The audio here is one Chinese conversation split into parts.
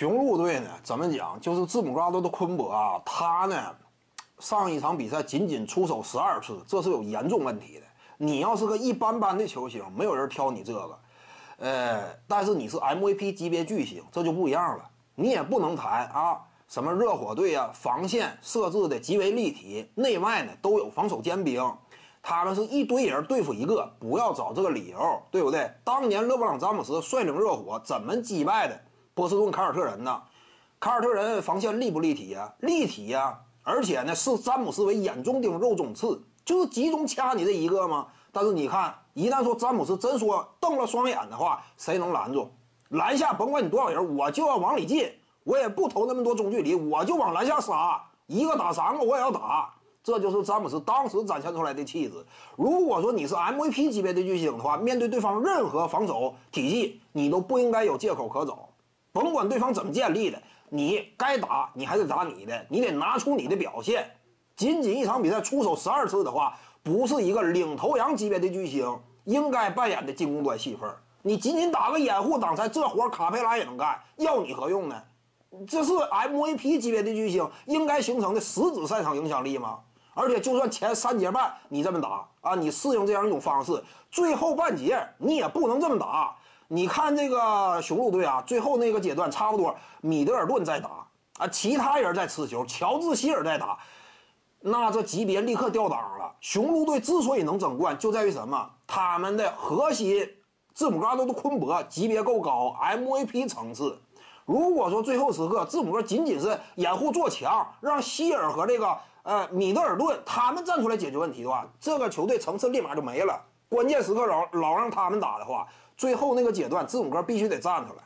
雄鹿队呢，怎么讲？就是字母哥的昆博啊，他呢，上一场比赛仅仅出手十二次，这是有严重问题的。你要是个一般般的球星，没有人挑你这个。呃，但是你是 MVP 级别巨星，这就不一样了。你也不能谈啊，什么热火队啊，防线设置的极为立体，内外呢都有防守尖兵，他们是一堆人对付一个，不要找这个理由，对不对？当年勒布朗詹姆斯率领热火怎么击败的？波士顿凯尔特人呢？凯尔特人防线立不立体呀？立体呀！而且呢，视詹姆斯为眼中钉、肉中刺，就是集中掐你这一个吗？但是你看，一旦说詹姆斯真说瞪了双眼的话，谁能拦住？篮下甭管你多少人，我就要往里进，我也不投那么多中距离，我就往篮下杀，一个打三个我也要打。这就是詹姆斯当时展现出来的气质。如果说你是 MVP 级别的巨星的话，面对对方任何防守体系，你都不应该有借口可走。甭管对方怎么建立的，你该打你还是打你的，你得拿出你的表现。仅仅一场比赛出手十二次的话，不是一个领头羊级别的巨星应该扮演的进攻端戏份。你仅仅打个掩护挡拆，这活卡佩拉也能干，要你何用呢？这是 MVP 级别的巨星应该形成的实质赛场影响力吗？而且就算前三节半你这么打啊，你适应这样一种方式，最后半节你也不能这么打。你看这个雄鹿队啊，最后那个阶段差不多，米德尔顿在打啊，其他人在持球，乔治希尔在打，那这级别立刻掉档了。雄鹿队之所以能争冠，就在于什么？他们的核心字母哥都的昆博级别够高，MVP 层次。如果说最后时刻字母哥仅仅是掩护做强，让希尔和这个呃米德尔顿他们站出来解决问题的话，这个球队层次立马就没了。关键时刻老老让他们打的话。最后那个阶段，字母哥必须得站出来。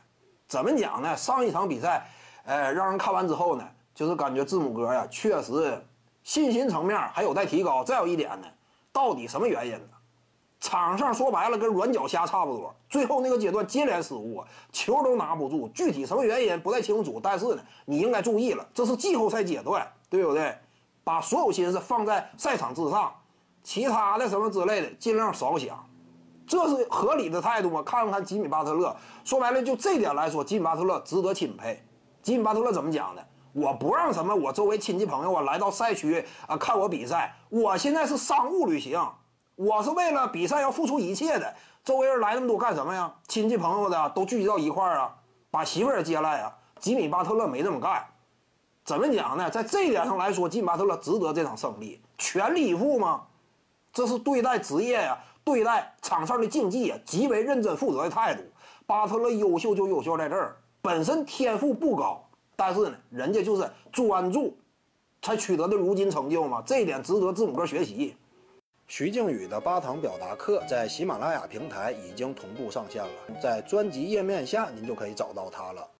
怎么讲呢？上一场比赛，呃，让人看完之后呢，就是感觉字母哥呀，确实信心层面还有待提高。再有一点呢，到底什么原因呢？场上说白了跟软脚虾差不多。最后那个阶段接连失误，球都拿不住。具体什么原因不太清楚，但是呢，你应该注意了，这是季后赛阶段，对不对？把所有心思放在赛场之上，其他的什么之类的尽量少想。这是合理的态度吗？看看吉米巴特勒，说白了就这点来说，吉米巴特勒值得钦佩。吉米巴特勒怎么讲的？我不让什么我周围亲戚朋友啊来到赛区啊看我比赛，我现在是商务旅行，我是为了比赛要付出一切的。周围人来那么多干什么呀？亲戚朋友的都聚集到一块儿啊，把媳妇儿接来啊。吉米巴特勒没这么干，怎么讲呢？在这点上来说，吉米巴特勒值得这场胜利，全力以赴吗？这是对待职业呀。对待场上的竞技啊，极为认真负责的态度。巴特勒优秀就优秀在这儿，本身天赋不高，但是呢，人家就是专注，才取得的如今成就嘛。这一点值得字母哥学习。徐静宇的八堂表达课在喜马拉雅平台已经同步上线了，在专辑页面下您就可以找到它了。